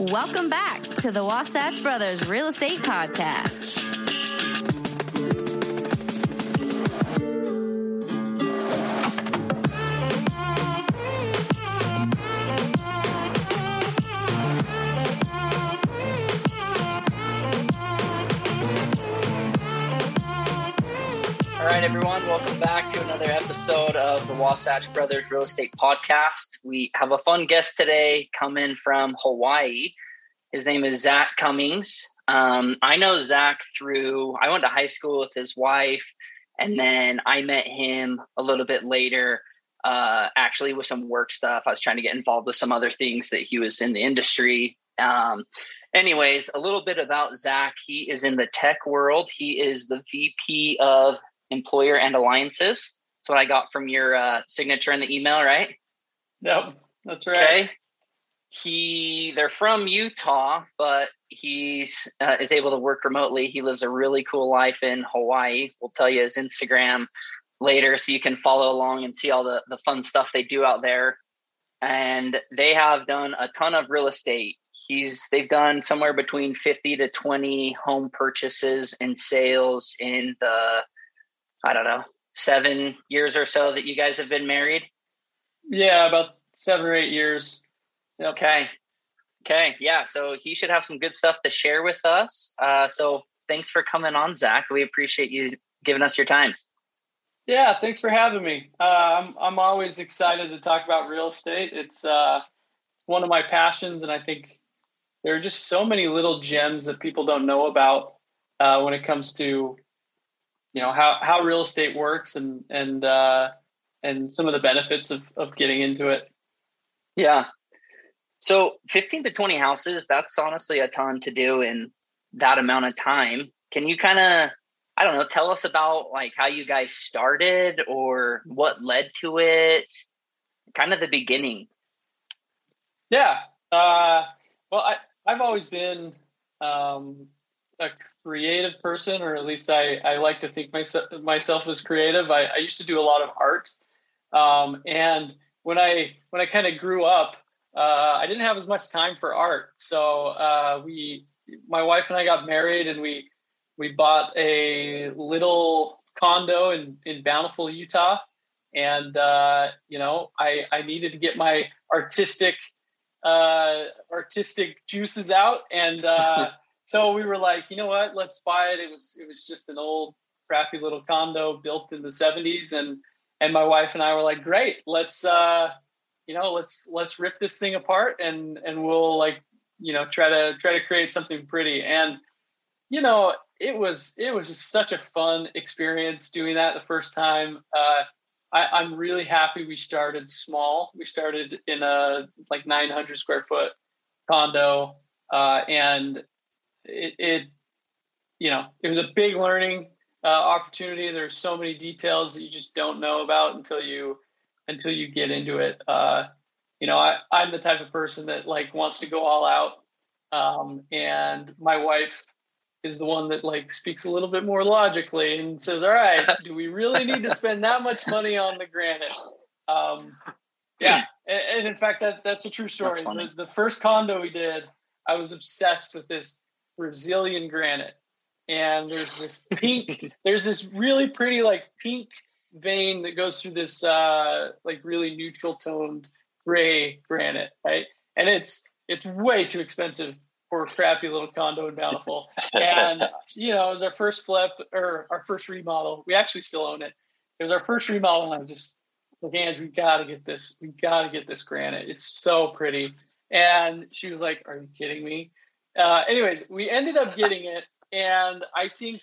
Welcome back to the Wasatch Brothers Real Estate Podcast. Right, everyone, welcome back to another episode of the Wasatch Brothers Real Estate Podcast. We have a fun guest today coming from Hawaii. His name is Zach Cummings. Um, I know Zach through, I went to high school with his wife, and then I met him a little bit later, uh, actually with some work stuff. I was trying to get involved with some other things that he was in the industry. Um, anyways, a little bit about Zach. He is in the tech world. He is the VP of employer and alliances. That's what I got from your uh, signature in the email, right? Yep, that's right. Okay. He they're from Utah, but he's uh, is able to work remotely. He lives a really cool life in Hawaii. We'll tell you his Instagram later, so you can follow along and see all the the fun stuff they do out there. And they have done a ton of real estate. He's they've done somewhere between fifty to twenty home purchases and sales in the I don't know, seven years or so that you guys have been married? Yeah, about seven or eight years. Yep. Okay. Okay. Yeah. So he should have some good stuff to share with us. Uh, so thanks for coming on, Zach. We appreciate you giving us your time. Yeah, thanks for having me. Uh, I'm I'm always excited to talk about real estate. It's uh, it's one of my passions, and I think there are just so many little gems that people don't know about uh, when it comes to you know how how real estate works and and uh, and some of the benefits of of getting into it. Yeah. So 15 to 20 houses, that's honestly a ton to do in that amount of time. Can you kind of I don't know, tell us about like how you guys started or what led to it, kind of the beginning. Yeah. Uh, well, I, I've always been um, a creative person, or at least I, I like to think myself myself as creative. I, I used to do a lot of art, um, and when I when I kind of grew up, uh, I didn't have as much time for art. So uh, we, my wife and I, got married, and we we bought a little condo in in Bountiful, Utah, and uh, you know I I needed to get my artistic uh, artistic juices out and. Uh, so we were like, you know what? Let's buy it. It was it was just an old crappy little condo built in the 70s and and my wife and I were like, great, let's uh you know, let's let's rip this thing apart and and we'll like, you know, try to try to create something pretty. And you know, it was it was just such a fun experience doing that the first time. Uh I, am really happy we started small. We started in a like 900 square foot condo, uh, and it, it you know it was a big learning uh, opportunity. There's so many details that you just don't know about until you until you get into it. Uh, you know, I, I'm the type of person that like wants to go all out, um, and my wife is the one that like speaks a little bit more logically and says, "All right, do we really need to spend that much money on the granite?" Um, yeah, and, and, in fact, that that's a true story. The, the first condo we did, I was obsessed with this Brazilian granite. And there's this pink, there's this really pretty like pink vein that goes through this uh like really neutral toned gray granite, right? And it's it's way too expensive for a crappy little condo in Bountiful. And you know, it was our first flip or our first remodel. We actually still own it. It was our first remodel, and I'm just like, Andrew, we gotta get this. We gotta get this granite. It's so pretty. And she was like, Are you kidding me? Uh, anyways, we ended up getting it, and I think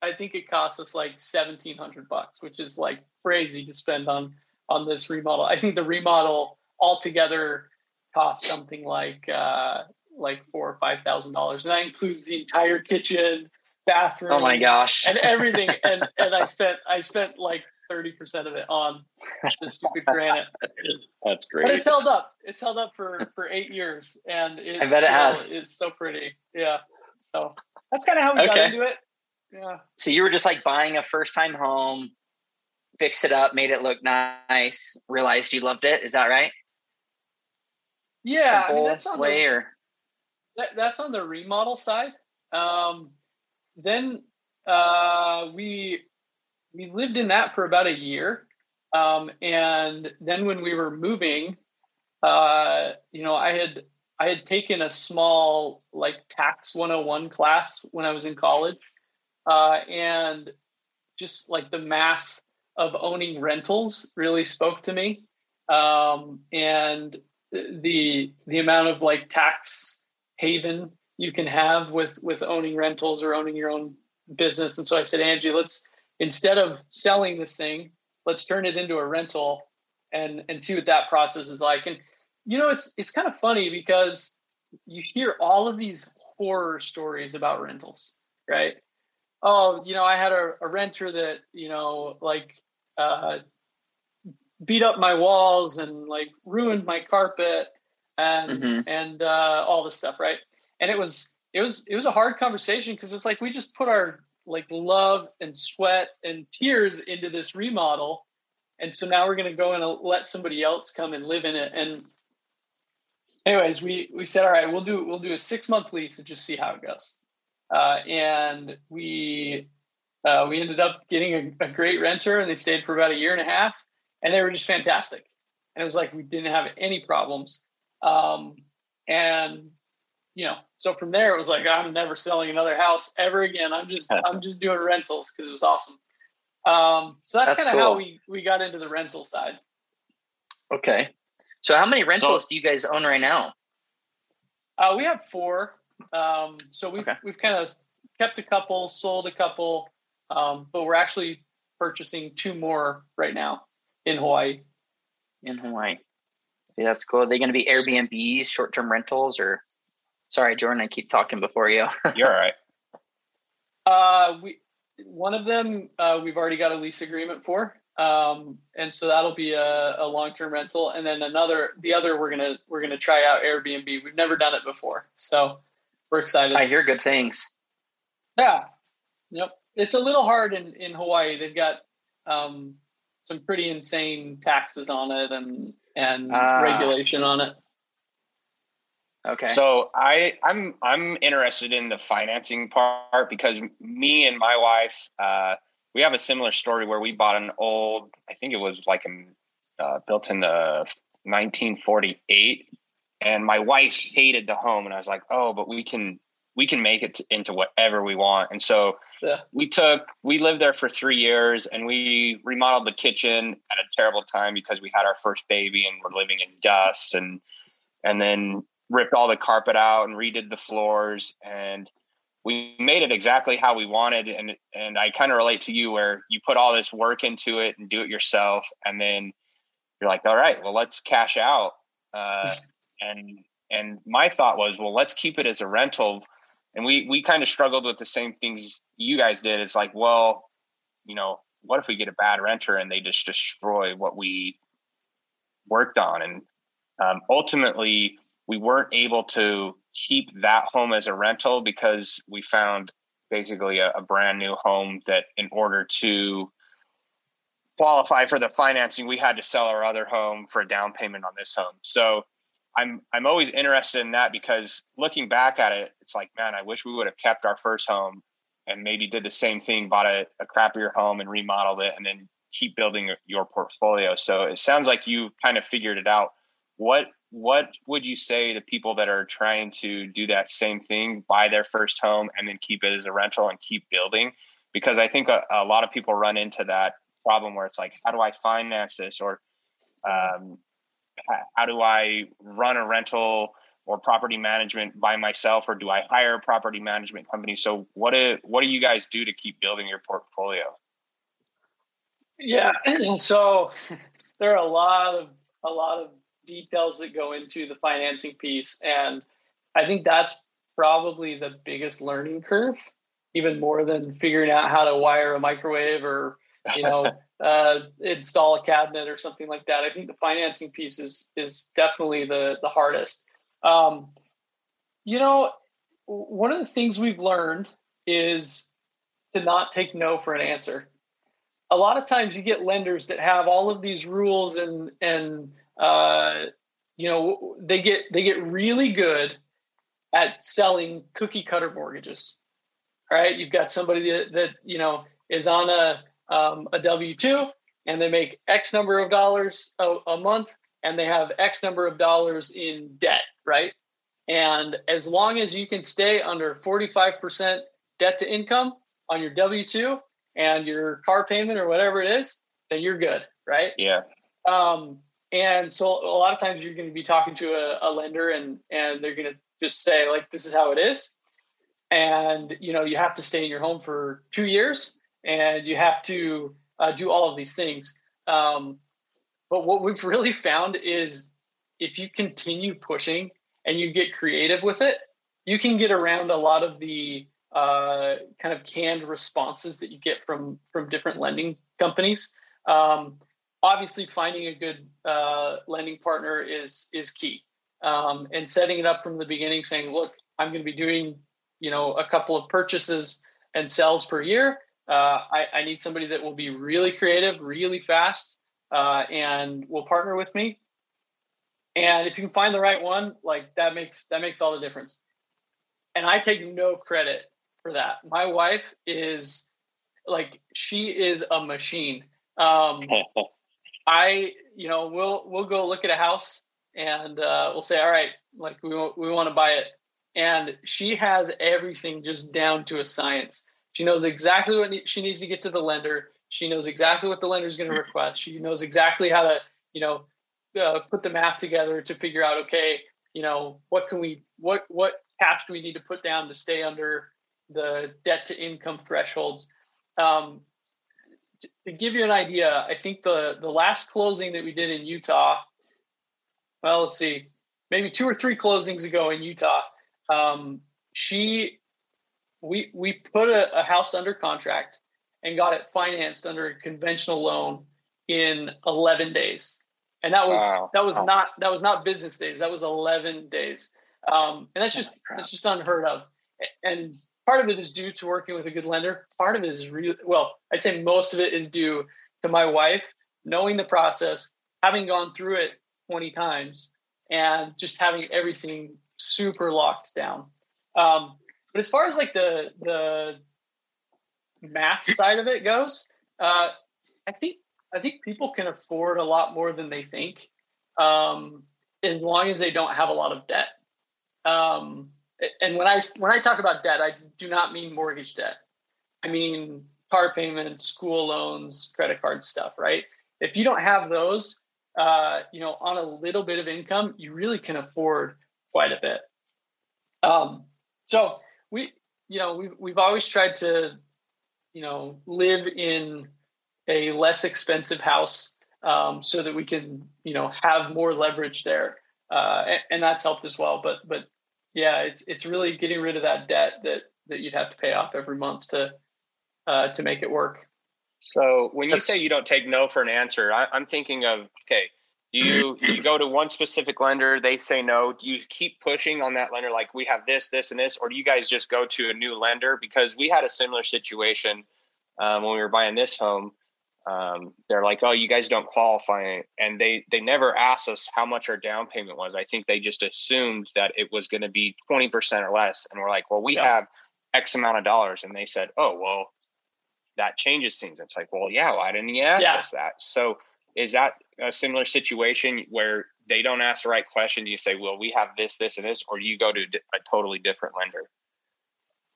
I think it cost us like seventeen hundred bucks, which is like crazy to spend on on this remodel. I think the remodel altogether cost something like uh, like four or five thousand dollars, and that includes the entire kitchen, bathroom. Oh my gosh! and everything. and and I spent I spent like thirty percent of it on the stupid granite. That's great. But it's held up. It's held up for for eight years, and I bet it has. It's so pretty. Yeah. So that's kind of how we okay. got into it. Yeah. So you were just like buying a first time home, fixed it up, made it look nice, realized you loved it. Is that right? Yeah. Simple I mean, way the, or that, that's on the remodel side. Um, then uh, we we lived in that for about a year, um, and then when we were moving, uh, you know, I had I had taken a small like tax 101 class when I was in college, uh, and just like the math of owning rentals really spoke to me, um, and the the amount of like tax haven you can have with with owning rentals or owning your own business. And so I said, Angie, let's instead of selling this thing, let's turn it into a rental and and see what that process is like. And you know, it's it's kind of funny because you hear all of these horror stories about rentals, right? Oh, you know, I had a, a renter that you know, like, uh, beat up my walls and like ruined my carpet and mm-hmm. and uh, all this stuff, right? And it was it was it was a hard conversation because it's like we just put our like love and sweat and tears into this remodel. And so now we're going to go and let somebody else come and live in it. And anyways we we said all right we'll do we'll do a six month lease and just see how it goes. Uh, and we uh, we ended up getting a, a, great renter and they stayed for about a year and a half and they were just fantastic. And it was like we didn't have any problems. Um, and you know, so from there it was like I'm never selling another house ever again. I'm just I'm just doing rentals because it was awesome. Um, so that's, that's kind of cool. how we we got into the rental side. Okay, so how many rentals so, do you guys own right now? Uh, we have four. Um, so we've okay. we've kind of kept a couple, sold a couple, um, but we're actually purchasing two more right now in Hawaii. In Hawaii, okay, that's cool. Are they going to be Airbnbs, short term rentals, or Sorry, Jordan, I keep talking before you. You're all right. Uh, we one of them uh, we've already got a lease agreement for, um, and so that'll be a, a long term rental. And then another, the other, we're gonna we're gonna try out Airbnb. We've never done it before, so we're excited. I hear good things. Yeah, yep. It's a little hard in in Hawaii. They've got um, some pretty insane taxes on it and and uh, regulation on it. Okay. So I I'm I'm interested in the financing part because me and my wife uh, we have a similar story where we bought an old I think it was like in, uh, built in the 1948 and my wife hated the home and I was like oh but we can we can make it to, into whatever we want and so yeah. we took we lived there for three years and we remodeled the kitchen at a terrible time because we had our first baby and we're living in dust and and then ripped all the carpet out and redid the floors and we made it exactly how we wanted. And and I kind of relate to you where you put all this work into it and do it yourself and then you're like all right well let's cash out. Uh, and and my thought was well let's keep it as a rental. And we we kind of struggled with the same things you guys did. It's like well you know what if we get a bad renter and they just destroy what we worked on? And um, ultimately we weren't able to keep that home as a rental because we found basically a, a brand new home that in order to qualify for the financing we had to sell our other home for a down payment on this home. So i'm i'm always interested in that because looking back at it it's like man i wish we would have kept our first home and maybe did the same thing bought a, a crappier home and remodeled it and then keep building your portfolio. So it sounds like you kind of figured it out. What what would you say to people that are trying to do that same thing, buy their first home and then keep it as a rental and keep building? Because I think a, a lot of people run into that problem where it's like, how do I finance this? Or um, how do I run a rental or property management by myself? Or do I hire a property management company? So what do, what do you guys do to keep building your portfolio? Yeah. So there are a lot of, a lot of details that go into the financing piece. And I think that's probably the biggest learning curve, even more than figuring out how to wire a microwave or, you know, uh, install a cabinet or something like that. I think the financing piece is is definitely the the hardest. Um, you know, one of the things we've learned is to not take no for an answer. A lot of times you get lenders that have all of these rules and and uh, you know they get they get really good at selling cookie cutter mortgages. All right, you've got somebody that, that you know is on a um, a W two and they make X number of dollars a, a month and they have X number of dollars in debt, right? And as long as you can stay under 45% debt to income on your W 2 and your car payment or whatever it is, then you're good, right? Yeah. Um, and so a lot of times you're going to be talking to a, a lender and, and they're going to just say, like, this is how it is. And, you know, you have to stay in your home for two years and you have to uh, do all of these things. Um, but what we've really found is if you continue pushing and you get creative with it, you can get around a lot of the uh, kind of canned responses that you get from from different lending companies. Um, obviously, finding a good uh, lending partner is is key, um, and setting it up from the beginning, saying, "Look, I'm going to be doing, you know, a couple of purchases and sales per year. Uh, I, I, need somebody that will be really creative, really fast, uh, and will partner with me. And if you can find the right one, like that makes that makes all the difference. And I take no credit for that. My wife is like she is a machine. Um, I, you know, we'll we'll go look at a house and uh, we'll say, all right, like we we want to buy it, and she has everything just down to a science. She knows exactly what she needs to get to the lender. She knows exactly what the lender is going to request. She knows exactly how to, you know, uh, put the math together to figure out, okay, you know, what can we, what, what cash do we need to put down to stay under the debt to income thresholds? Um, to, give you an idea, I think the the last closing that we did in Utah, well, let's see, maybe two or three closings ago in Utah, um, she we we put a, a, house under contract and got it financed under a conventional loan in 11 days. And that was wow. that was not that was not business days that was 11 days. Um, and that's just that's just unheard of. And part of it is due to working with a good lender part of it is really well i'd say most of it is due to my wife knowing the process having gone through it 20 times and just having everything super locked down um, but as far as like the the math side of it goes, uh, I think I think people can afford a lot more than they think, um, as long as they don't have a lot of debt. Um, and when I when I talk about debt, I do not mean mortgage debt. I mean car payments, school loans, credit card stuff. Right? If you don't have those, uh, you know, on a little bit of income, you really can afford quite a bit. Um, so we you know we've we've always tried to you know live in a less expensive house um, so that we can you know have more leverage there uh, and, and, that's helped as well but but yeah it's it's really getting rid of that debt that that you'd have to pay off every month to uh, to make it work so when you that's, say you don't take no for an answer I, i'm thinking of okay do you, you go to one specific lender, they say no? Do you keep pushing on that lender like we have this, this, and this, or do you guys just go to a new lender? Because we had a similar situation um, when we were buying this home. Um, they're like, "Oh, you guys don't qualify," and they they never asked us how much our down payment was. I think they just assumed that it was going to be twenty percent or less, and we're like, "Well, we yeah. have X amount of dollars," and they said, "Oh, well, that changes things." It's like, "Well, yeah, why didn't you ask yeah. us that?" So is that a similar situation where they don't ask the right question? Do you say, well, we have this, this, and this, or you go to a totally different lender?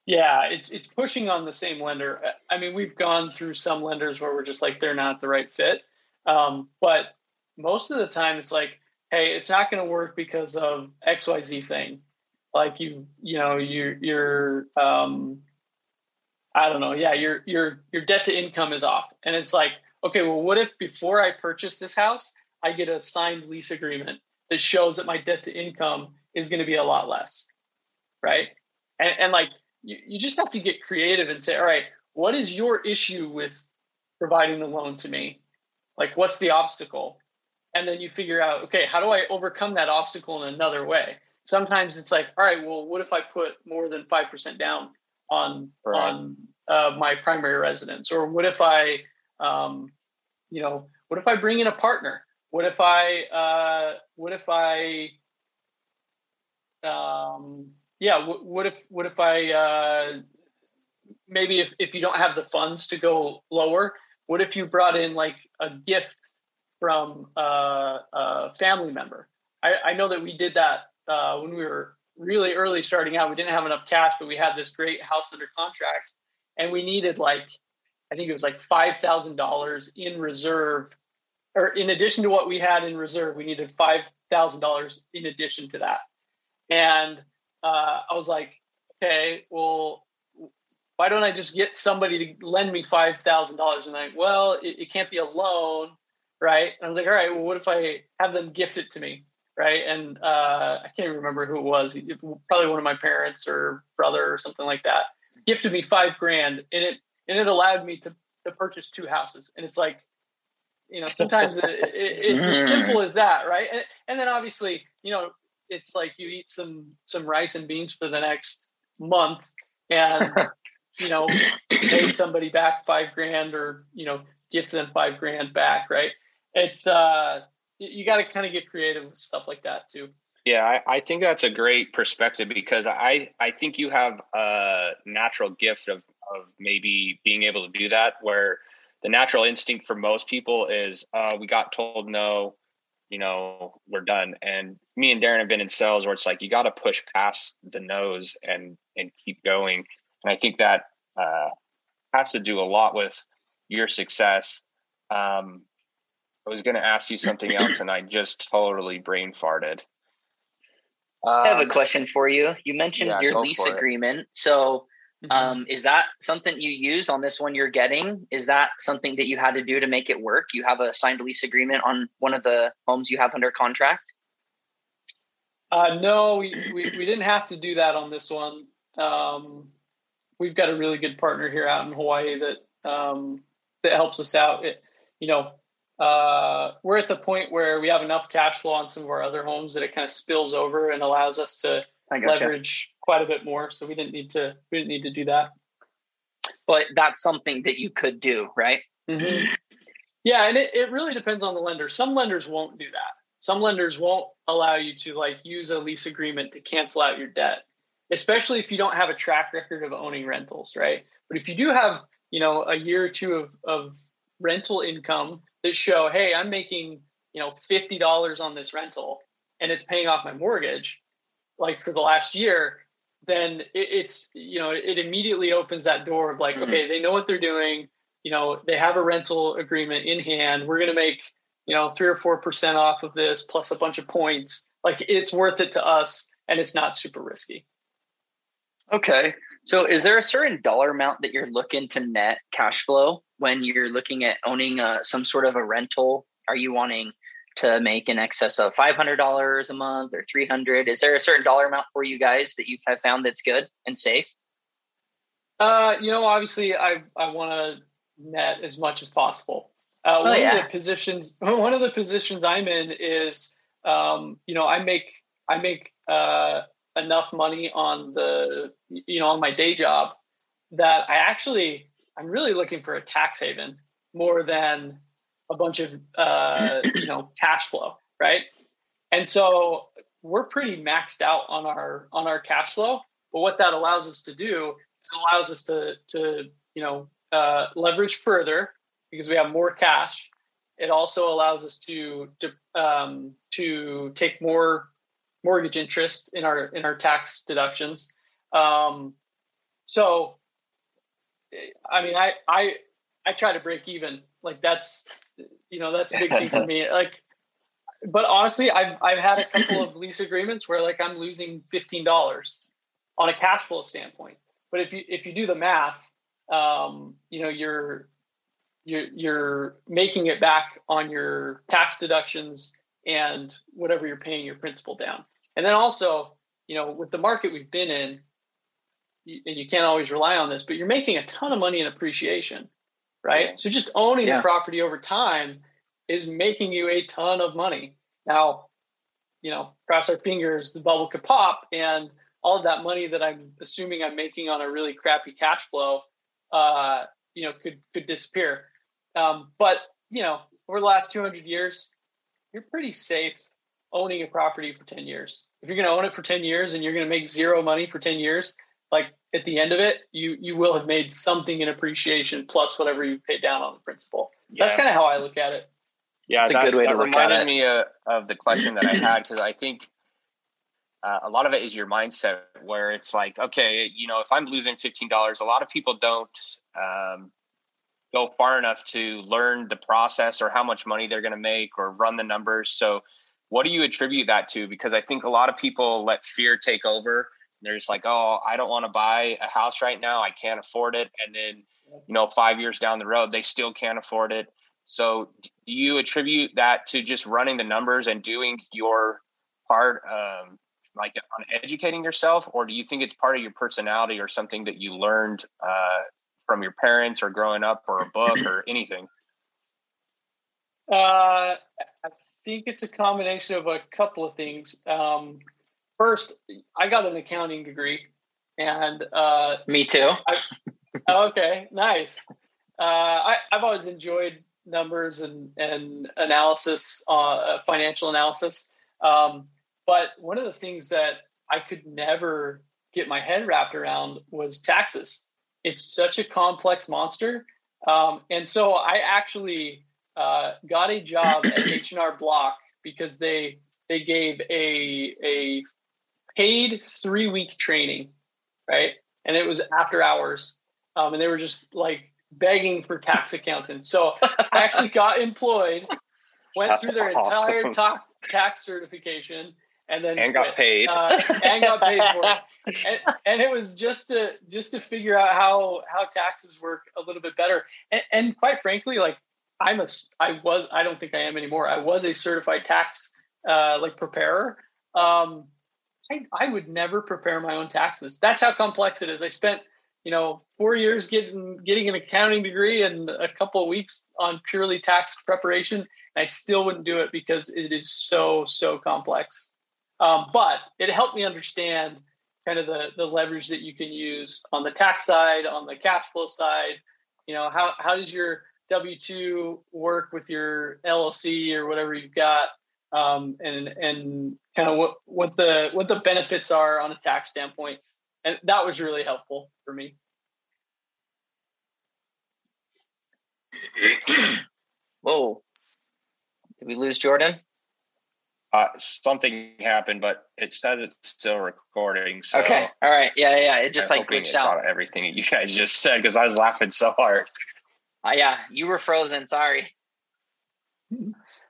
Yeah, it's it's pushing on the same lender. I mean, we've gone through some lenders where we're just like they're not the right fit, um, but most of the time it's like, hey, it's not going to work because of X Y Z thing. Like you, you know, you're you're, um, I don't know, yeah, your your your debt to income is off, and it's like, okay, well, what if before I purchase this house, I get a signed lease agreement that shows that my debt to income is going to be a lot less, right? And, and like you, you just have to get creative and say, all right, what is your issue with providing the loan to me? Like, what's the obstacle? And then you figure out, okay, how do I overcome that obstacle in another way? Sometimes it's like, all right, well, what if I put more than five percent down on right. on uh, my primary residence, or what if I um, you know, what if I bring in a partner? What if I, uh, what if I, um, yeah, what if what if I uh, maybe if if you don't have the funds to go lower, what if you brought in like a gift from uh, a family member? I, I know that we did that uh, when we were really early starting out. We didn't have enough cash, but we had this great house under contract, and we needed like I think it was like five thousand dollars in reserve, or in addition to what we had in reserve, we needed five thousand dollars in addition to that. And uh, I was like, okay, well, why don't I just get somebody to lend me five thousand dollars? And I'm like, well, it, it, can't be a loan, right? And I was like, all right, well, what if I have them gift it to me, right? And uh, I can't even remember who it was. It, probably one of my parents or brother or something like that. Gifted me five grand, and it and it allowed me to to purchase two houses. And it's like, you know, sometimes it, it, it's as simple as that, right? And, and then obviously, you know, it's like you eat some some rice and beans for the next month, and you know, pay somebody back five grand or you know, gift them five grand back, right? It's uh, you got to kind of get creative with stuff like that too. Yeah, I, I, think that's a great perspective because I, I think you have a natural gift of, of maybe being able to do that where the natural instinct for most people is uh, we got told no, you know, we're done. And me and Darren have been in sales where it's like you got to push past the nose and and keep going. And I think that uh, has to do a lot with your success. Um, I was going to ask you something else, and I just totally brain farted. Um, I have a um, question for you. You mentioned yeah, your lease agreement. So Mm-hmm. Um, is that something you use on this one you're getting? Is that something that you had to do to make it work? You have a signed lease agreement on one of the homes you have under contract? Uh, no, we, we, we, didn't have to do that on this one. Um, we've got a really good partner here out in Hawaii that um, that helps us out. It, you know, uh, we're at the point where we have enough cash flow on some of our other homes that it kind of spills over and allows us to leverage quite a bit more. So we didn't need to we didn't need to do that. But that's something that you could do, right? Mm-hmm. Yeah, and it, it really depends on the lender. Some lenders won't do that. Some lenders won't allow you to like use a lease agreement to cancel out your debt, especially if you don't have a track record of owning rentals, right? But if you do have, you know, a year or two of, of rental income that show, hey, I'm making, you know, $50 on this rental and it's paying off my mortgage, like for the last year, then it, it's you know it immediately opens that door of like, mm-hmm. okay, they know what they're doing. You know, they have a rental agreement in hand. We're going to make you know three or four percent off of this plus a bunch of points. Like it's worth it to us, and it's not super risky. Okay. So is there a certain dollar amount that you're looking to net cash flow when you're looking at owning uh, some sort of a rental? Are you wanting to make in excess of $500 a month or 300 is there a certain dollar amount for you guys that you have found that's good and safe? Uh, you know obviously i i want to net as much as possible. Uh, oh, one yeah. of the positions one of the positions i'm in is um, you know i make i make uh, enough money on the you know on my day job that i actually i'm really looking for a tax haven more than a bunch of uh, you know cash flow, right? And so we're pretty maxed out on our on our cash flow. But what that allows us to do is allows us to to you know uh, leverage further because we have more cash. It also allows us to to um, to take more mortgage interest in our in our tax deductions. Um, so, I mean, I I I try to break even. Like that's you know that's a big thing for me. Like but honestly i've i've had a couple of lease agreements where like i'm losing $15 on a cash flow standpoint. But if you if you do the math um, you know you're you're you're making it back on your tax deductions and whatever you're paying your principal down. And then also you know with the market we've been in and you can't always rely on this but you're making a ton of money in appreciation right? So just owning yeah. the property over time is making you a ton of money. Now, you know, cross our fingers, the bubble could pop, and all of that money that I'm assuming I'm making on a really crappy cash flow, uh, you know, could could disappear. Um, but you know, over the last 200 years, you're pretty safe owning a property for 10 years. If you're going to own it for 10 years and you're going to make zero money for 10 years, like at the end of it, you you will have made something in appreciation plus whatever you paid down on the principal. Yeah. That's kind of how I look at it. Yeah, that's that, a good way to look at it. reminded me uh, of the question that I had because I think uh, a lot of it is your mindset where it's like, okay, you know, if I'm losing fifteen dollars, a lot of people don't um, go far enough to learn the process or how much money they're going to make or run the numbers. So, what do you attribute that to? Because I think a lot of people let fear take over they're just like, oh, I don't want to buy a house right now. I can't afford it. And then, you know, five years down the road, they still can't afford it. So, do you attribute that to just running the numbers and doing your part, um, like on educating yourself, or do you think it's part of your personality or something that you learned uh, from your parents or growing up, or a book or anything? Uh, I think it's a combination of a couple of things. Um, first, I got an accounting degree, and uh, me too. I, oh, okay, nice. Uh, I, I've always enjoyed numbers and and analysis, uh, financial analysis. Um, but one of the things that I could never get my head wrapped around was taxes. It's such a complex monster, um, and so I actually uh, got a job at H and R Block because they they gave a a paid three week training, right? And it was after hours. Um, and they were just like begging for tax accountants. So I actually got employed, went That's through their awesome. entire ta- tax certification, and then and got paid uh, and got paid for it. And, and, it was just to just to figure out how how taxes work a little bit better. And, and quite frankly, like I'm a I was I don't think I am anymore. I was a certified tax uh, like preparer. Um, I, I would never prepare my own taxes. That's how complex it is. I spent, you know, four years getting getting an accounting degree and a couple of weeks on purely tax preparation. And I still wouldn't do it because it is so so complex. Um, but it helped me understand kind of the the leverage that you can use on the tax side, on the cash flow side. You know, how how does your W two work with your LLC or whatever you've got? Um, and and kind of what what the what the benefits are on a tax standpoint, and that was really helpful for me. Whoa! Did we lose Jordan? Uh, something happened, but it said it's still recording. So okay, all right, yeah, yeah. It just I'm like glitched out. Everything you guys just said because I was laughing so hard. Uh, yeah, you were frozen. Sorry.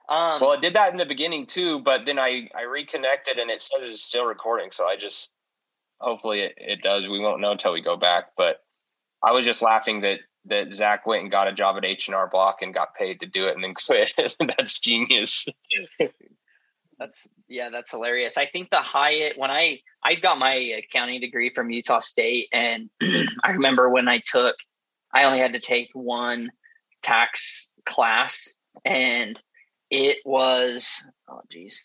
Um, well, it did that in the beginning too, but then I I reconnected and it says it's still recording. So I just hopefully it, it does. We won't know until we go back. But I was just laughing that that Zach went and got a job at H and R Block and got paid to do it and then quit. that's genius. that's yeah, that's hilarious. I think the Hyatt when I I got my accounting degree from Utah State, and I remember when I took, I only had to take one tax class, and it was oh geez.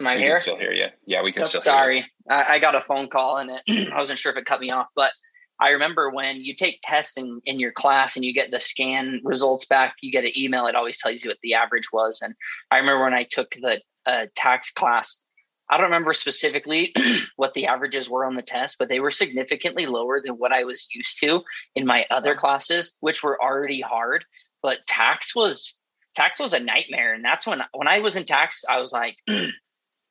Am I we here? still hear you. Yeah, we can oh, still. Sorry, I, I, got a phone call and it. I wasn't sure if it cut me off, but I remember when you take tests in, in your class and you get the scan results back, you get an email. It always tells you what the average was. And I remember when I took the uh, tax class, I don't remember specifically what the averages were on the test, but they were significantly lower than what I was used to in my other classes, which were already hard but tax was tax was a nightmare and that's when when i was in tax i was like i'm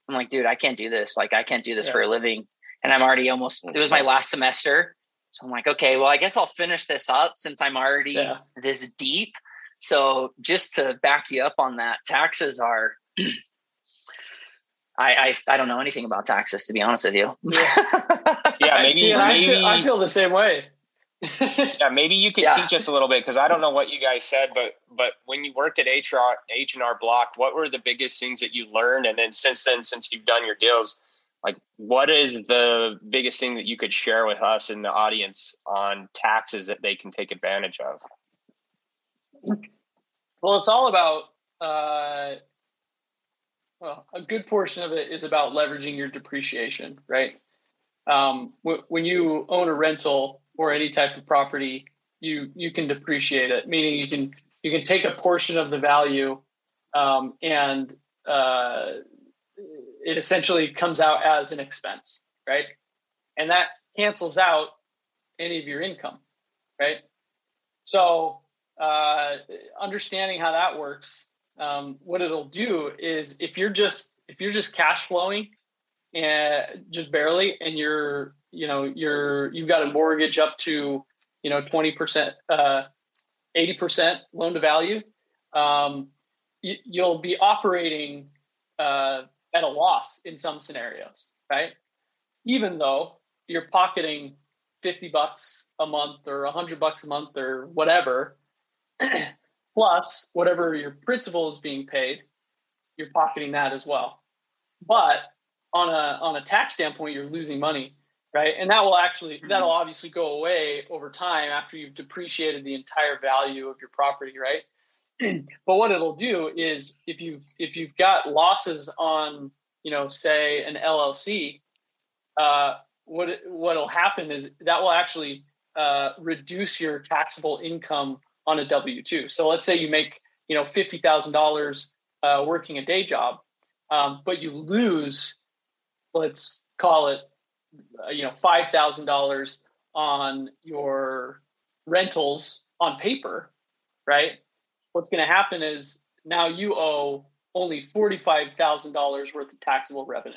like dude i can't do this like i can't do this yeah. for a living and i'm already almost it was my last semester so i'm like okay well i guess i'll finish this up since i'm already yeah. this deep so just to back you up on that taxes are I, I, I don't know anything about taxes to be honest with you. Yeah, yeah maybe, See, maybe I, feel, I feel the same way. yeah, maybe you could yeah. teach us a little bit because I don't know what you guys said, but but when you worked at HR H and R Block, what were the biggest things that you learned? And then since then, since you've done your deals, like what is the biggest thing that you could share with us in the audience on taxes that they can take advantage of? Well, it's all about. Uh, well, a good portion of it is about leveraging your depreciation, right? Um, w- when you own a rental, or any type of property, you you can depreciate it, meaning you can you can take a portion of the value um, and uh, it essentially comes out as an expense, right? And that cancels out any of your income, right? So uh, understanding how that works, um, what it'll do is if you're just if you're just cash flowing and just barely, and you're you know you're you've got a mortgage up to you know twenty percent, uh, eighty percent loan to value, um, you, you'll be operating uh, at a loss in some scenarios, right? Even though you're pocketing 50 bucks a month or 100 bucks a month or whatever, plus whatever your principal is being paid, you're pocketing that as well. But on a on a tax standpoint, you're losing money, right? And that will actually mm-hmm. that'll obviously go away over time after you've depreciated the entire value of your property, right? but what it'll do is if you've if you've got losses on you know say an LLC, uh, what what'll happen is that will actually uh, reduce your taxable income on a W two. So let's say you make you know fifty thousand uh, dollars working a day job, um, but you lose, let's call it, you know five thousand dollars on your rentals on paper, right? what's going to happen is now you owe only $45,000 worth of taxable revenue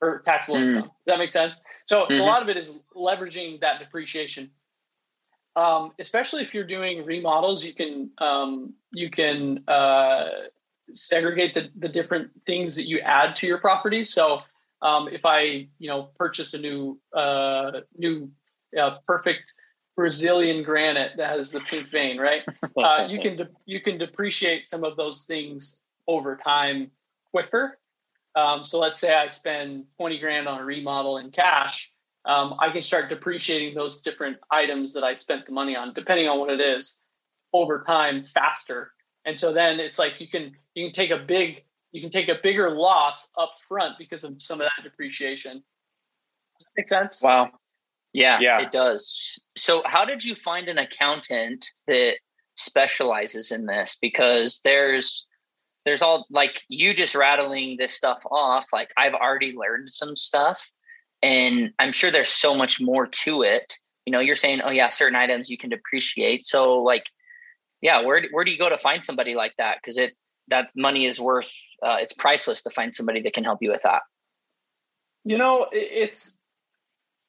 or taxable mm. income. Does that make sense? So, mm-hmm. so a mm-hmm. lot of it is leveraging that depreciation. Um, especially if you're doing remodels, you can um, you can uh, segregate the, the different things that you add to your property. So um, if I you know purchase a new uh, new uh, perfect Brazilian granite that has the pink vein, right? Uh, you can de- you can depreciate some of those things over time quicker. Um, so let's say I spend twenty grand on a remodel in cash, um, I can start depreciating those different items that I spent the money on, depending on what it is, over time faster. And so then it's like you can you can take a big you can take a bigger loss up front because of some of that depreciation. Does that make sense? Wow. Yeah, yeah, it does. So, how did you find an accountant that specializes in this? Because there's there's all like you just rattling this stuff off. Like I've already learned some stuff, and I'm sure there's so much more to it. You know, you're saying, oh yeah, certain items you can depreciate. So, like, yeah, where where do you go to find somebody like that? Because it that money is worth uh, it's priceless to find somebody that can help you with that. You know, it's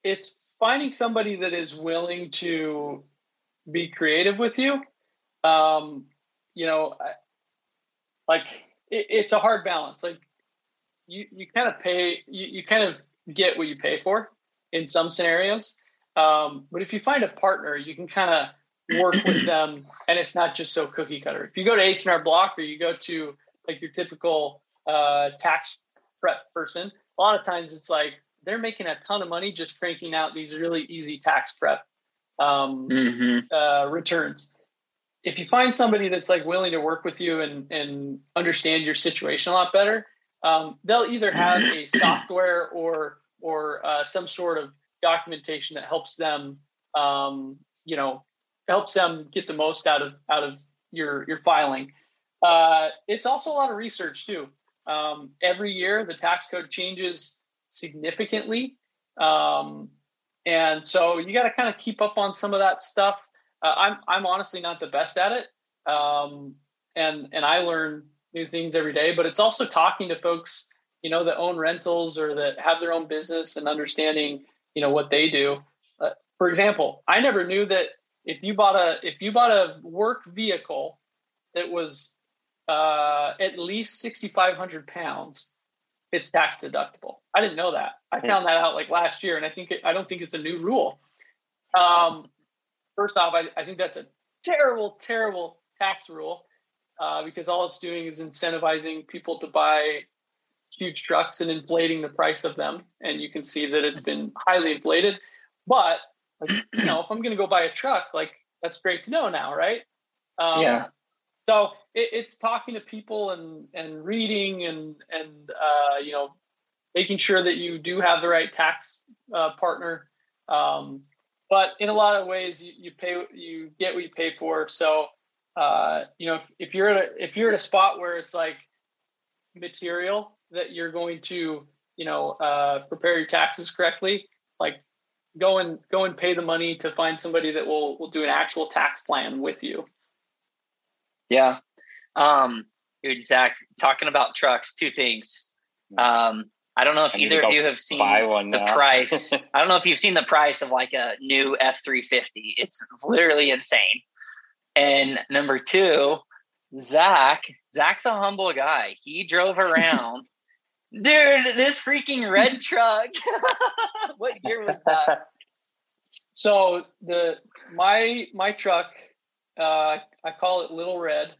it's finding somebody that is willing to be creative with you. Um you know like it, it's a hard balance. Like you you kind of pay you, you kind of get what you pay for in some scenarios. Um but if you find a partner you can kind of work with them and it's not just so cookie cutter. If you go to h&r block or you go to like your typical uh tax prep person a lot of times it's like they're making a ton of money just cranking out these really easy tax prep um, mm-hmm. uh, returns. If you find somebody that's like willing to work with you and and understand your situation a lot better, um, they'll either have a software or or uh, some sort of documentation that helps them, um, you know, helps them get the most out of out of your your filing. Uh, it's also a lot of research too. Um, every year, the tax code changes significantly. Um, and so you got to kind of keep up on some of that stuff. Uh, I'm I'm honestly not the best at it, um, and and I learn new things every day. But it's also talking to folks, you know, that own rentals or that have their own business and understanding, you know, what they do. Uh, for example, I never knew that if you bought a if you bought a work vehicle that was uh, at least sixty five hundred pounds, it's tax deductible. I didn't know that. I found that out like last year, and I think it, I don't think it's a new rule. Um, first off, I, I think that's a terrible, terrible tax rule uh, because all it's doing is incentivizing people to buy huge trucks and inflating the price of them. And you can see that it's been highly inflated. But like, you know, if I'm going to go buy a truck, like that's great to know now, right? Um, yeah. So it, it's talking to people and and reading and and uh, you know making sure that you do have the right tax uh, partner. Um, but in a lot of ways, you, you pay you get what you pay for. So uh, you know, if, if you're at a, if you're at a spot where it's like material that you're going to, you know, uh, prepare your taxes correctly, like go and go and pay the money to find somebody that will will do an actual tax plan with you. Yeah. Um, dude, Zach, talking about trucks, two things. Um, I don't know if I either of you have seen the price. I don't know if you've seen the price of like a new F three fifty. It's literally insane. And number two, Zach. Zach's a humble guy. He drove around. Dude, this freaking red truck. what year was that? So the my my truck, uh, I call it Little Red.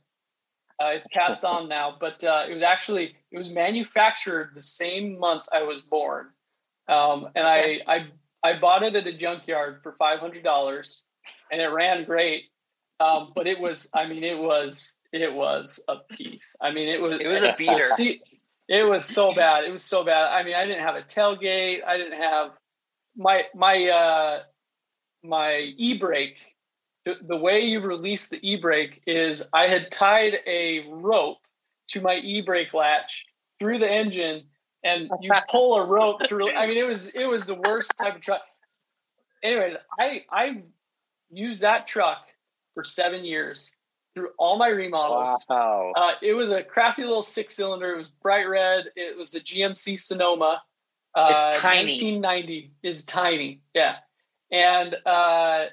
Uh, it's cast on now, but uh, it was actually it was manufactured the same month I was born, um, and I, I I bought it at a junkyard for five hundred dollars, and it ran great. Um, but it was, I mean, it was it was a piece. I mean, it was It was a beater. See, it was so bad. It was so bad. I mean, I didn't have a tailgate. I didn't have my my uh, my e brake. The, the way you release the e brake is I had tied a rope to my e brake latch through the engine, and you pull a rope to. Re- I mean, it was it was the worst type of truck. Anyway, I I used that truck for seven years through all my remodels. Wow. Uh, it was a crappy little six cylinder. It was bright red. It was a GMC Sonoma. Uh, It's tiny. 1990 is tiny. Yeah. And uh,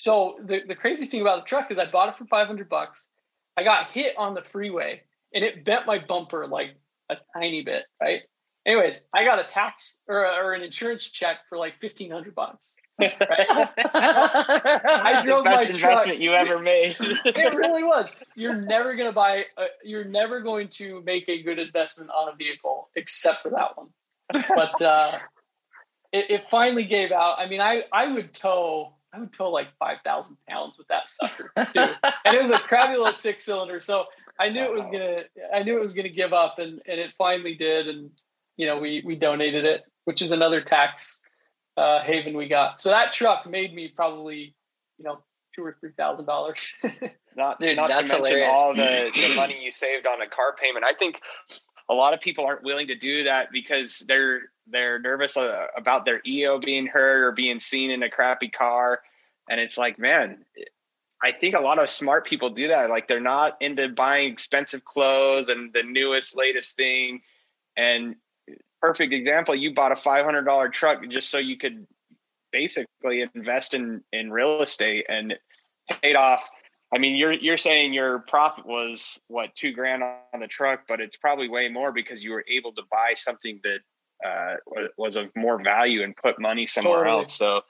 so the, the crazy thing about the truck is I bought it for 500 bucks. I got hit on the freeway and it bent my bumper like a tiny bit. Right. Anyways, I got a tax or, or an insurance check for like 1500 bucks. Right. I drove Best my truck. investment you ever made. it really was. You're never going to buy, uh, you're never going to make a good investment on a vehicle except for that one. But uh, it, it finally gave out. I mean, I, I would tow, I would tow like 5,000 pounds with that sucker too. and it was a crappy little six cylinder. So I knew it was going to, I knew it was going to give up and, and it finally did. And, you know, we, we donated it, which is another tax uh, haven we got. So that truck made me probably, you know, two or three thousand dollars. Not, Dude, not to that's mention hilarious. all the, the money you saved on a car payment. I think a lot of people aren't willing to do that because they're they're nervous uh, about their EO being hurt or being seen in a crappy car. And it's like, man, I think a lot of smart people do that. Like they're not into buying expensive clothes and the newest, latest thing. And perfect example, you bought a five hundred dollar truck just so you could basically invest in in real estate and paid off. I mean, you're you're saying your profit was what two grand on the truck, but it's probably way more because you were able to buy something that uh, was of more value and put money somewhere Totally. else. So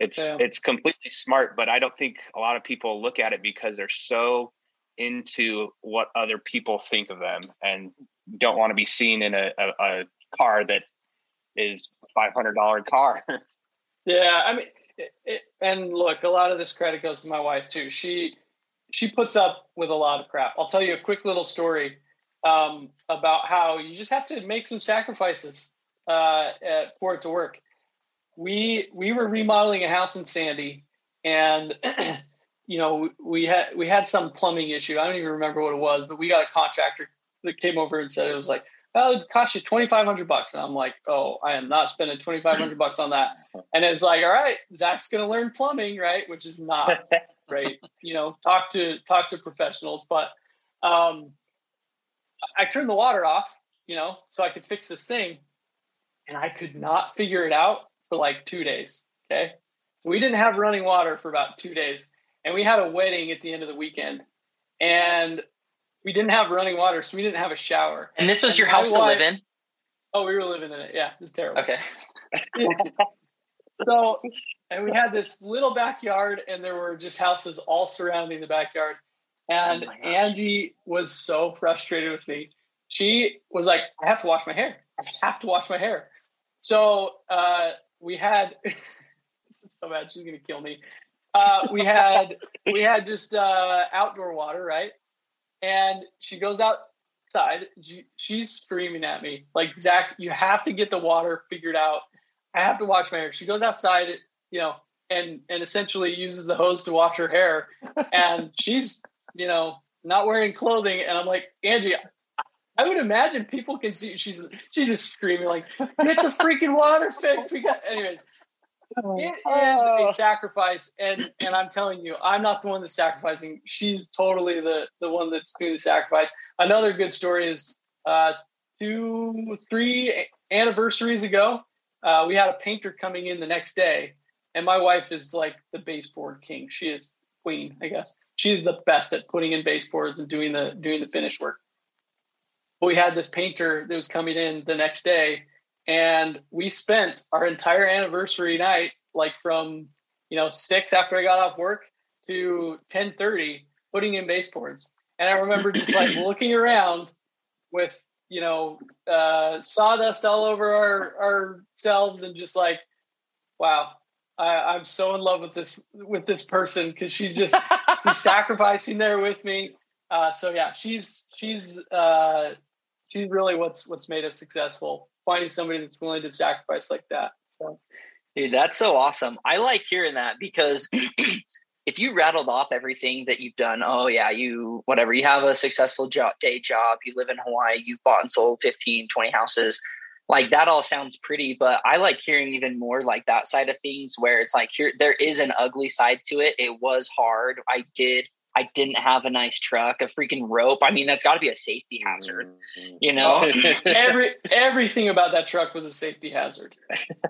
it's Yeah. it's completely smart, but I don't think a lot of people look at it because they're so into what other people think of them and don't want to be seen in a, a, a car that is a five hundred dollar car. yeah, I mean, it, it, and look, a lot of this credit goes to my wife too. She she puts up with a lot of crap. I'll tell you a quick little story um, about how you just have to make some sacrifices uh, uh, for it to work. We we were remodeling a house in Sandy, and you know we had we had some plumbing issue. I don't even remember what it was, but we got a contractor that came over and said it was like, "Well, it cost you twenty five hundred bucks," and I'm like, "Oh, I am not spending twenty five hundred bucks on that." And it's like, "All right, Zach's going to learn plumbing, right?" Which is not right. You know, talk to talk to professionals, but um, I turned the water off, you know, so I could fix this thing, and I could not figure it out for like two days. Okay, so we didn't have running water for about two days, and we had a wedding at the end of the weekend, and we didn't have running water, so we didn't have a shower. And this was And your house to live in? Oh, we were living in it. Yeah, it was terrible. Okay. so and we had this little backyard and there were just houses all surrounding the backyard and Oh angie was so frustrated with me. She was like i have to wash my hair. I have to wash my hair. So uh, we had this is so bad she's gonna kill me. Uh, we had we had just uh, outdoor water right? And she goes outside. She, she's screaming at me like zach you have to get the water figured out. I have to wash my hair. She goes outside, you know, and and essentially uses the hose to wash her hair, and she's you know not wearing clothing, and I'm like Angie. I would imagine people can see she's she's just screaming like, "Get the freaking water fixed!" We got, anyways. It is a sacrifice, and and I'm telling you, I'm not the one that's sacrificing. She's totally the the one that's doing the sacrifice. Another good story is uh, two, three anniversaries ago, uh, we had a painter coming in the next day, and my wife is like the baseboard king. She is queen, I guess. She's the best at putting in baseboards and doing the doing the finish work. But we had this painter that was coming in the next day, and we spent our entire anniversary night, like from you know six after I got off work to ten thirty, putting in baseboards. And I remember just like looking around with you know uh, sawdust all over our ourselves and just like wow I, am so in love with this with this person because she's just she's sacrificing there with me uh, so yeah she's she's uh, she's really what's what's made us successful finding somebody that's willing to sacrifice like that so Dude, that's so awesome. I like hearing that because if you rattled off everything that you've done, oh yeah, you whatever, you have a successful job, day job, you live in Hawaii, you've bought and sold 15, 20 houses. Like that all sounds pretty, but I like hearing even more like that side of things where it's like here there is an ugly side to it. It was hard. I did I didn't have a nice truck, a freaking rope. I mean, that's got to be a safety hazard, mm-hmm. you know. Every everything about that truck was a safety hazard.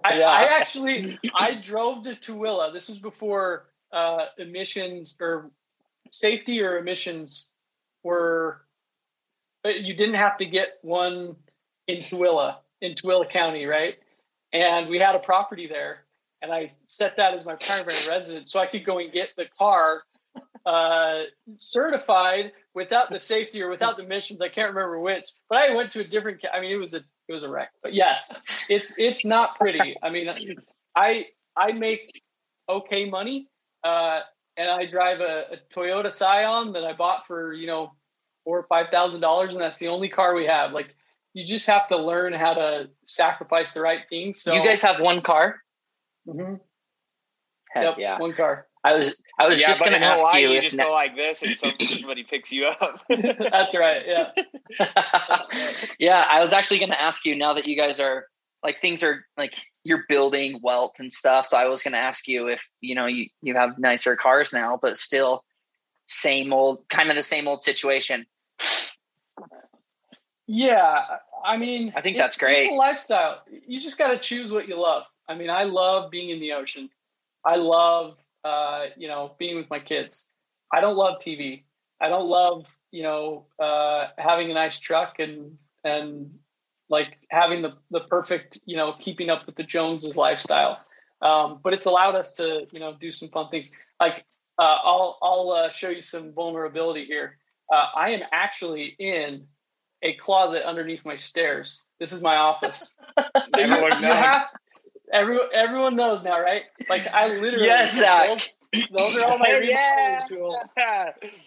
I, yeah. I actually I drove to Tooele. This was before uh, emissions or safety or emissions were you didn't have to get one in Tooele in Tooele County, right? And we had a property there, and I set that as my primary residence, so I could go and get the car uh, certified without the safety or without the emissions. I can't remember which, but I went to a different. I mean, it was a it was a wreck. But yes, it's it's not pretty. I mean, I I make okay money, uh, and I drive a, a, Toyota Scion that I bought for you know four or five thousand dollars, and that's the only car we have. Like you just have to learn how to sacrifice the right things. So you guys have one car. Mm-hmm. yep, yeah, one car. I was I was yeah, just going to ask Hawaii, you, you if just ne- go like this and somebody picks you up. That's right. Yeah. That's right. Yeah, I was actually going to ask you now that you guys are like things are like you're building wealth and stuff. So I was going to ask you if you know you you have nicer cars now, but still same old, kind of the same old situation. Yeah, I mean, I think that's great. It's a lifestyle. You just got to choose what you love. I mean, I love being in the ocean. I love, uh, you know, being with my kids. I don't love TV. I don't love, you know, uh, having a nice truck and and like having the the perfect you know keeping up with the Joneses lifestyle. Um, but it's allowed us to you know do some fun things. Like uh, I'll I'll uh, show you some vulnerability here. Uh, I am actually in a closet underneath my stairs. This is my office. So you, you have, everyone everyone knows now, right? Like I literally yes, Zach. Those, those are all my yeah. tools,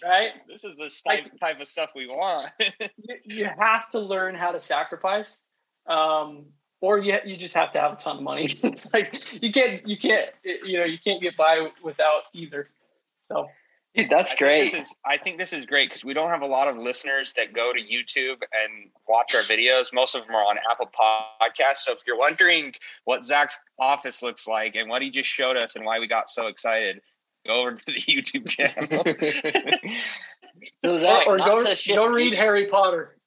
right? This is the type, like, type of stuff we want. you, you, have to learn how to sacrifice, um, or you you just have to have a ton of money. it's like you can't you can't you know you can't get by without either. So Dude, that's I great. Think is, I think this is great because we don't have a lot of listeners that go to YouTube and watch our videos. Most of them are on Apple Podcasts. So if you're wondering what Zach's office looks like and what he just showed us and why we got so excited, go over to the YouTube channel. so Zach, or, or go, go read Harry Potter.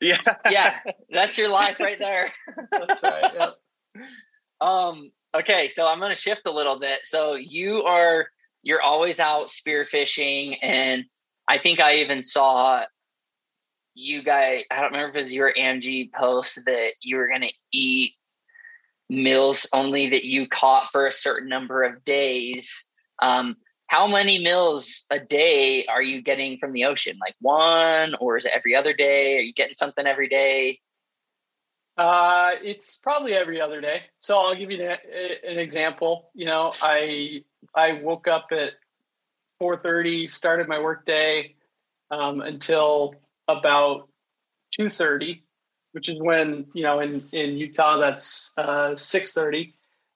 Yeah, yeah, that's your life right there. that's right. Yep. Um. Okay, so I'm going to shift a little bit. So you are you're always out spearfishing. And I think I even saw you guys, I don't remember if it was your Angie post that you were going to eat meals only that you caught for a certain number of days. Um, how many meals a day are you getting from the ocean? Like one, or is it every other day? Are you getting something every day? Uh, it's probably every other day. So I'll give you an, an example. You know, I I woke up at 4:30, started my workday um, until about 2:30, which is when you know in in Utah that's uh, 6:30.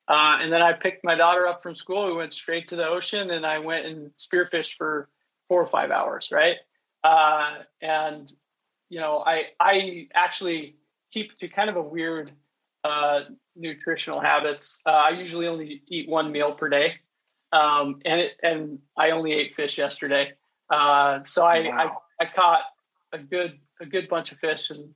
Uh, and then I picked my daughter up from school. We went straight to the ocean, and I went and spearfished for four or five hours, right? Uh, and you know, I I actually keep to kind of a weird uh, nutritional habits. Uh, I usually only eat one meal per day, um, and it, and I only ate fish yesterday. Uh, so I, wow. I I caught a good a good bunch of fish, and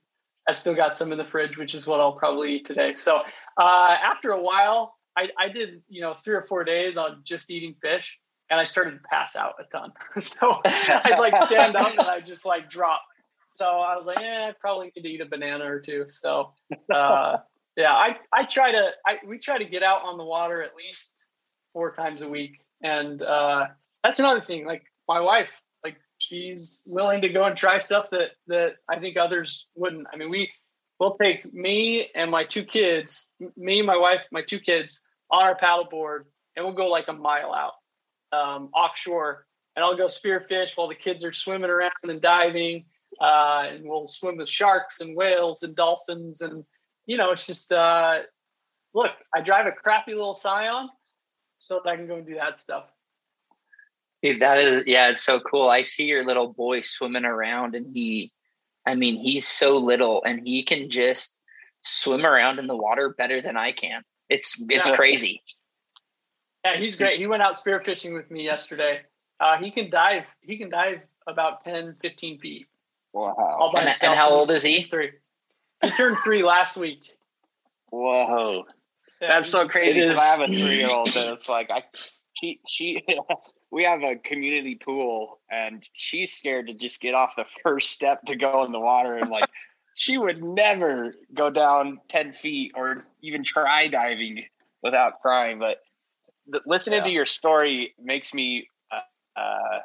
I've still got some in the fridge, which is what I'll probably eat today. So uh, after a while, I, I did you know three or four days on just eating fish, and I started to pass out a ton. so I'd like stand up and I just like drop. So I was like, yeah, I probably need to eat a banana or two. So uh, yeah, I I try to I we try to get out on the water at least four times a week, and uh, that's another thing. Like my wife, like she's willing to go and try stuff that that I think others wouldn't. I mean, we we'll take me and my two kids, me, my wife, my two kids on our paddleboard, and we'll go like a mile out um, offshore, and I'll go spearfish while the kids are swimming around and diving, uh, and we'll swim with sharks and whales and dolphins and you know, it's just uh, look, I drive a crappy little Scion so that I can go and do that stuff. Dude, that is yeah, it's so cool. I see your little boy swimming around and he I mean, he's so little and he can just swim around in the water better than I can. It's it's yeah. crazy. Yeah, he's great. He went out spearfishing with me yesterday. Uh, he can dive. He can dive about 10, 15 feet. Wow. All and, and how old is he? He's three. He turned three last week. Whoa, yeah, that's so crazy because I have a three year old that it's like I she she we have a community pool and she's scared to just get off the first step to go in the water and like she would never go down 10 feet or even try diving without crying but listening yeah. to your story makes me uh, uh,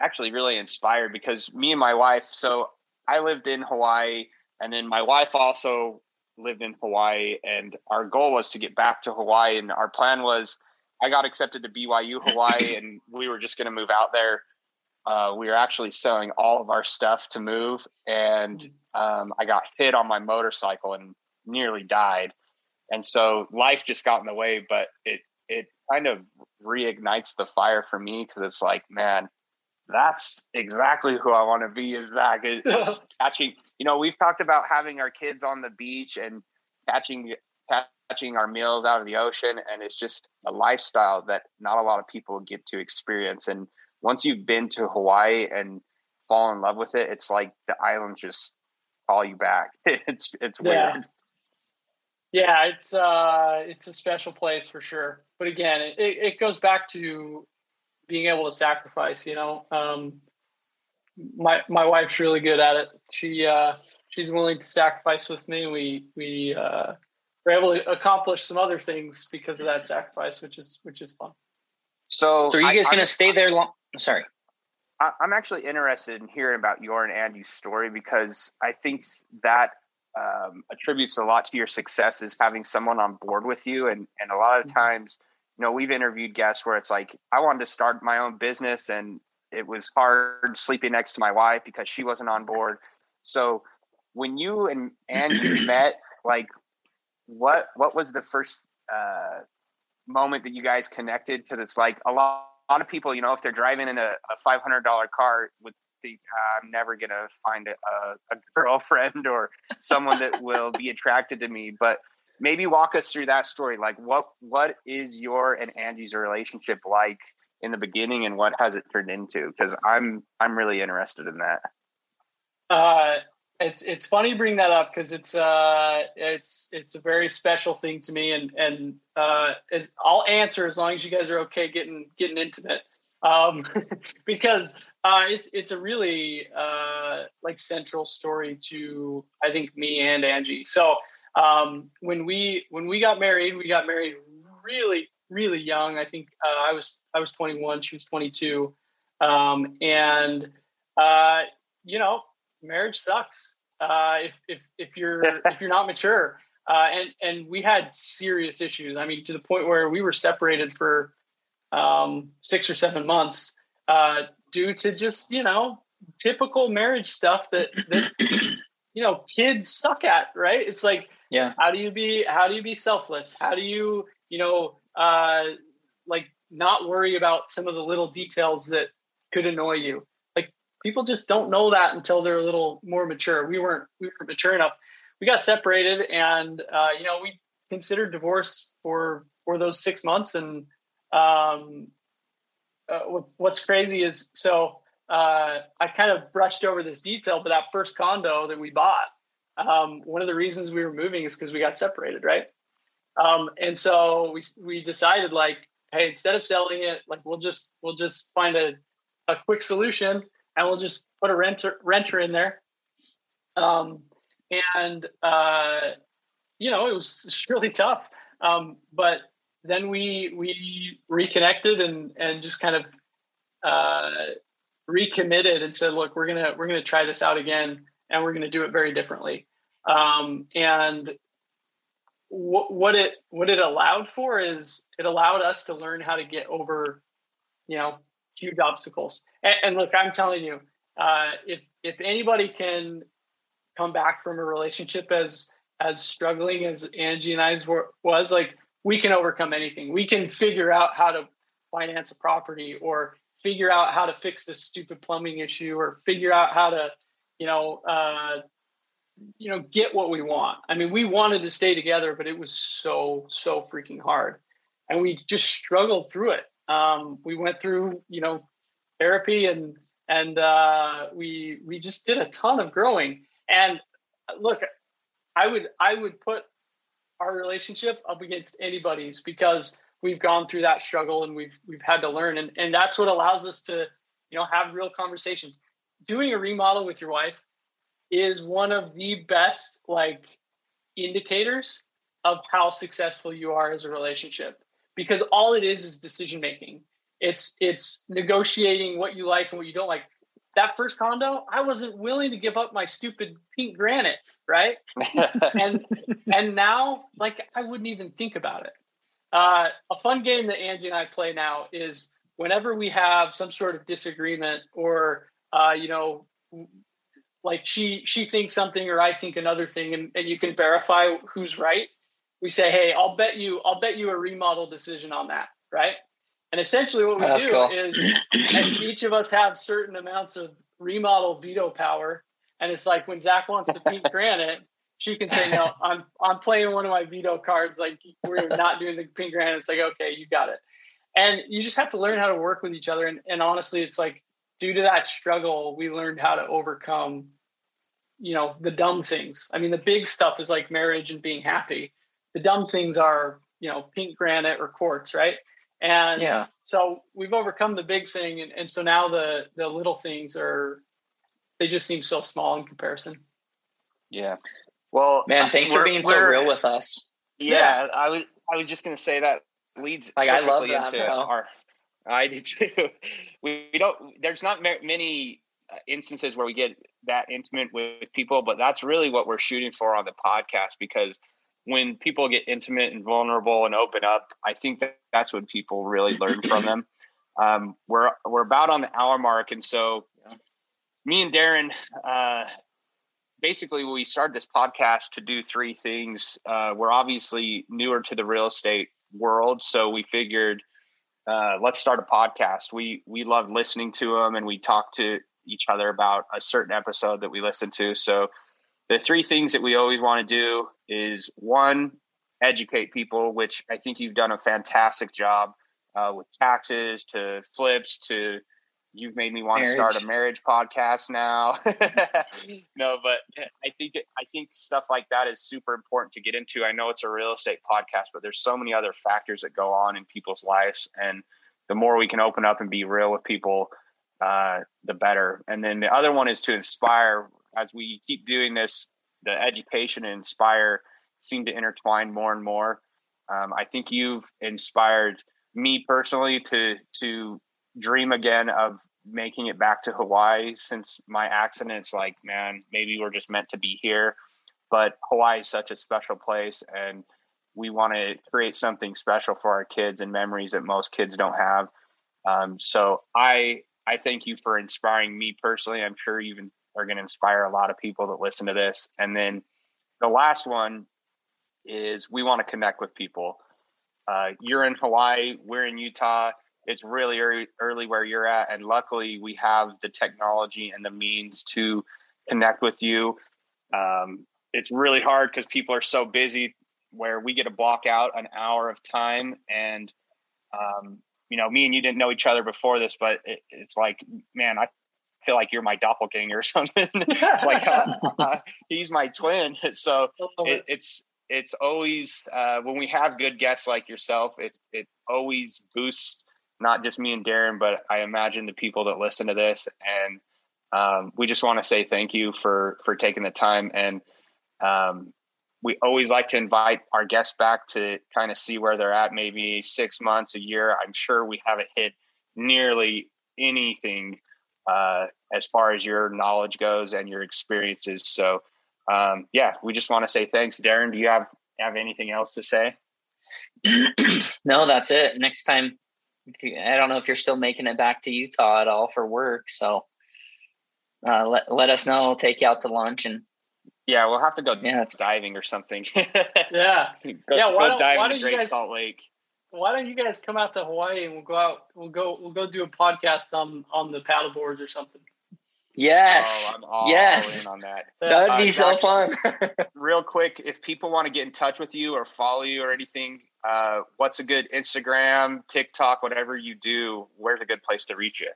actually really inspired because me and my wife so i lived in hawaii and then my wife also lived in Hawaii, and our goal was to get back to Hawaii. And our plan was, I got accepted to BYU Hawaii, and we were just going to move out there. Uh, we were actually selling all of our stuff to move, and um, I got hit on my motorcycle and nearly died. And so life just got in the way, but it it kind of reignites the fire for me because it's like, man, that's exactly who I want to be. Is that is catching you know, we've talked about having our kids on the beach and catching catching our meals out of the ocean, and it's just a lifestyle that not a lot of people get to experience. And once you've been to Hawaii and fall in love with it, it's like the islands just call you back. it's it's yeah. weird. Yeah, it's uh, it's a special place for sure. But again, it, it goes back to being able to sacrifice. You know, um, my my wife's really good at it. She uh, she's willing to sacrifice with me. We we uh, were able to accomplish some other things because of that sacrifice, which is which is fun. So, so are you guys going to stay there long? Sorry, I, I'm actually interested in hearing about your and Andy's story because I think that um, attributes a lot to your success is having someone on board with you, and and a lot of mm-hmm. times. You know, we've interviewed guests where it's like, I wanted to start my own business and it was hard sleeping next to my wife because she wasn't on board. So when you and Andy met, like what what was the first uh, moment that you guys connected? Because it's like a lot, a lot of people, you know, if they're driving in a, a five hundred dollar car, would think ah, I'm never gonna find a, a, a girlfriend or someone that will be attracted to me. But maybe walk us through that story. Like what what is your and Andy's relationship like? In the beginning and what has it turned into? Because I'm I'm really interested in that. Uh, it's it's funny you bring that up because it's uh it's it's a very special thing to me and and uh I'll answer as long as you guys are okay getting getting intimate um because uh it's it's a really uh like central story to I think me and Angie so um when we when we got married we got married really really young. I think uh, I was I was 21, she was 22, um, and uh, you know, marriage sucks uh, if if if you're if you're not mature. Uh, and and we had serious issues. I mean, to the point where we were separated for um, six or seven months uh, due to just you know typical marriage stuff that that you know kids suck at. Right? It's like Yeah. How do you be how do you be selfless? How do you, you know, uh like not worry about some of the little details that could annoy you? Like people just don't know that until they're a little more mature. We weren't we weren't mature enough. We got separated and uh, you know, we considered divorce for for those six months and um uh, what's crazy is so uh, I kind of brushed over this detail, but that first condo that we bought, um, one of the reasons we were moving is because we got separated, right? Um, and so we we decided like, hey, instead of selling it, like we'll just we'll just find a a quick solution and we'll just put a renter renter in there. Um, and uh, you know, it was really tough. Um, but then we we reconnected and and just kind of uh, recommitted and said, look, we're gonna we're gonna try this out again, and we're gonna do it very differently. Um, and what what it what it allowed for is it allowed us to learn how to get over, you know, huge obstacles. And, and look, I'm telling you, uh, if if anybody can come back from a relationship as as struggling as Angie and I's were, was, like we can overcome anything. We can figure out how to finance a property or figure out how to fix this stupid plumbing issue or figure out how to, you know, uh, you know, get what we want. I mean, we wanted to stay together, but it was so, so freaking hard. And we just struggled through it. Um, we went through, you know, therapy and, and uh, we, we just did a ton of growing. And look, I would, I would put our relationship up against anybody's because we've gone through that struggle and we've we've had to learn and and that's what allows us to you know have real conversations doing a remodel with your wife is one of the best like indicators of how successful you are as a relationship. Because all it is is decision making. It's it's negotiating what you like and what you don't like. That first condo i wasn't willing to give up my stupid pink granite right? And and now like i wouldn't even think about it. Uh, a fun game that Angie and I play now is whenever we have some sort of disagreement or uh, you know like she she thinks something or I think another thing and, and you can verify who's right. We say, hey, I'll bet you I'll bet you a remodel decision on that, right? And essentially what we do cool. is each of us have certain amounts of remodel veto power. And it's like when Zach wants to paint granite, she can say no i'm i'm playing one of my veto cards like we're not doing the pink granite it's like okay you got it and you just have to learn how to work with each other and, and honestly it's like due to that struggle we learned how to overcome you know the dumb things i mean the big stuff is like marriage and being happy the dumb things are you know pink granite or quartz right and yeah so we've overcome the big thing and, and so now the the little things are they just seem so small in comparison yeah well, man, thanks for being so real with us. Yeah, yeah, I was I was just gonna say that leads like I love that, into bro. our. I do too. We, we don't. There's not many instances where we get that intimate with people, but that's really what we're shooting for on the podcast because when people get intimate and vulnerable and open up, I think that that's when people really learn from them. Um, we're we're about on the hour mark, and so me and Darren uh, basically we started this podcast to do three things. Uh, we're obviously newer to the real estate world, so we figured uh, let's start a podcast. We we love listening to them, and we talk to each other about a certain episode that we listen to. So the three things that we always want to do is one educate people, which I think you've done a fantastic job uh, with taxes to flips to you've made me want marriage. to start a marriage podcast now. no, but I think I think stuff like that is super important to get into. I know it's a real estate podcast, but there's so many other factors that go on in people's lives, and the more we can open up and be real with people, uh, the better. And then the other one is to inspire. As we keep doing this, the education and inspire seem to intertwine more and more. Um, I think you've inspired me personally to to dream again of making it back to Hawaii since my accident's like, man, maybe we're just meant to be here. But Hawaii is such a special place and we want to create something special for our kids and memories that most kids don't have. Um, so I I thank you for inspiring me personally. I'm sure you are going to inspire a lot of people that listen to this. And then the last one is we want to connect with people. Uh, you're in Hawaii, we're in Utah. It's really early, early where you're at, and luckily we have the technology and the means to connect with you. Um, it's really hard because people are so busy. Where we get to block out an hour of time, and um, you know, me and you didn't know each other before this, but it, it's like, man, I feel like you're my doppelganger or something. it's like uh, uh, he's my twin. So it, it's it's always uh, when we have good guests like yourself, it it always boosts not just me and Darren, but I imagine the people that listen to this. And um, we just want to say thank you for for taking the time. And um, we always like to invite our guests back to kind of see where they're at, maybe six months, a year. I'm sure we haven't hit nearly anything uh, as far as your knowledge goes and your experiences. So, um, yeah, we just want to say thanks, Darren. Do you have have anything else to say? no, that's it. Next time, I don't know if you're still making it back to Utah at all for work. So, uh, let let us know. We'll take you out to lunch and. Yeah, we'll have to go yeah. diving or something. yeah, go, yeah. Why go dive why in the Great guys, Salt Lake why don't you guys come out to Hawaii and we'll go out we'll go we'll go do a podcast on on the paddle boards or something. Yes. Oh, yes. on that. That'd uh, be so fun. real quick, if people want to get in touch with you or follow you or anything, uh, what's a good Instagram, TikTok, whatever you do, where's a good place to reach you?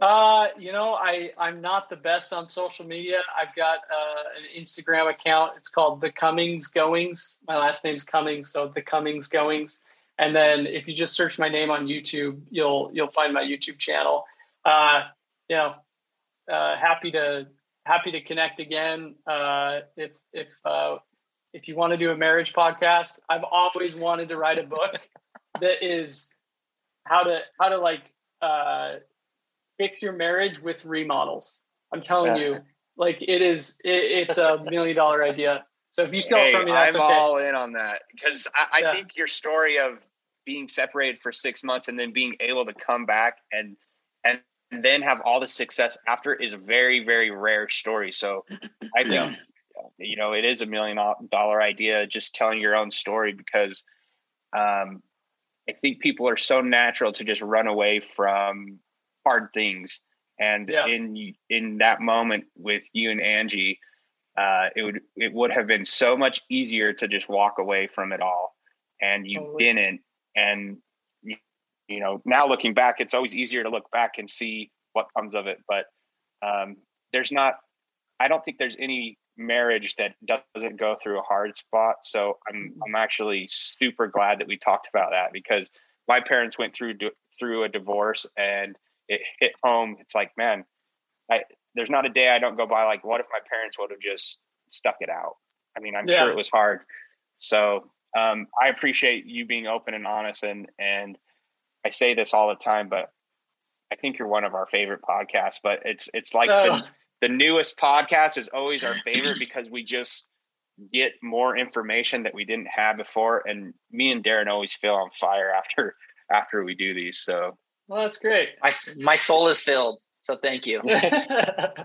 Uh, you know, I I'm not the best on social media. I've got uh, an Instagram account. It's called The Cummings Goings. My last name's Cummings, so The Cummings Goings. And then if you just search my name on YouTube, you'll you'll find my YouTube channel. Uh, you know, uh, happy to happy to connect again. Uh, if if uh, if you want to do a marriage podcast, I've always wanted to write a book that is how to how to like uh, fix your marriage with remodels. I'm telling yeah. you, like it is. It, it's a million dollar idea. So if you steal hey, it from me, that's I'm okay. all in on that because I, I yeah. think your story of being separated for six months and then being able to come back and and then have all the success after is a very very rare story. So I think yeah. you know it is a million dollar idea just telling your own story because um, I think people are so natural to just run away from hard things and yeah. in in that moment with you and Angie uh, it would it would have been so much easier to just walk away from it all, and you totally. didn't. And you know, now looking back, it's always easier to look back and see what comes of it. But um, there's not. I don't think there's any marriage that doesn't go through a hard spot. So I'm mm-hmm. I'm actually super glad that we talked about that because my parents went through through a divorce and it hit home. It's like, man, I there's not a day I don't go by like, what if my parents would have just stuck it out? I mean, I'm yeah. sure it was hard. So um, I appreciate you being open and honest, and and I say this all the time, but I think you're one of our favorite podcasts. But it's it's like oh. the, the newest podcast is always our favorite because we just get more information that we didn't have before, and me and Darren always feel on fire after after we do these. So well, that's great. My my soul is filled. So thank you. yeah,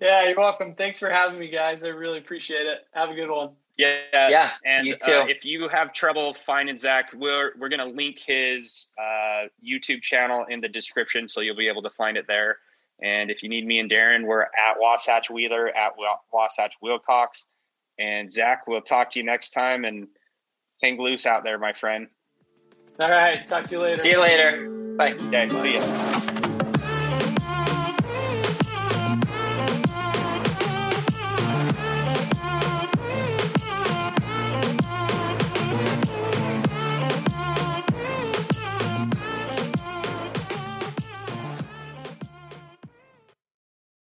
you're welcome. Thanks for having me, guys. I really appreciate it. Have a good one. Yeah, yeah. And you too. Uh, if you have trouble finding Zach, we're we're gonna link his uh, YouTube channel in the description, so you'll be able to find it there. And if you need me and Darren, we're at Wasatch Wheeler at Wasatch Wilcox. And Zach, we'll talk to you next time. And hang loose out there, my friend. All right. Talk to you later. See you later. Bye. Okay, see you.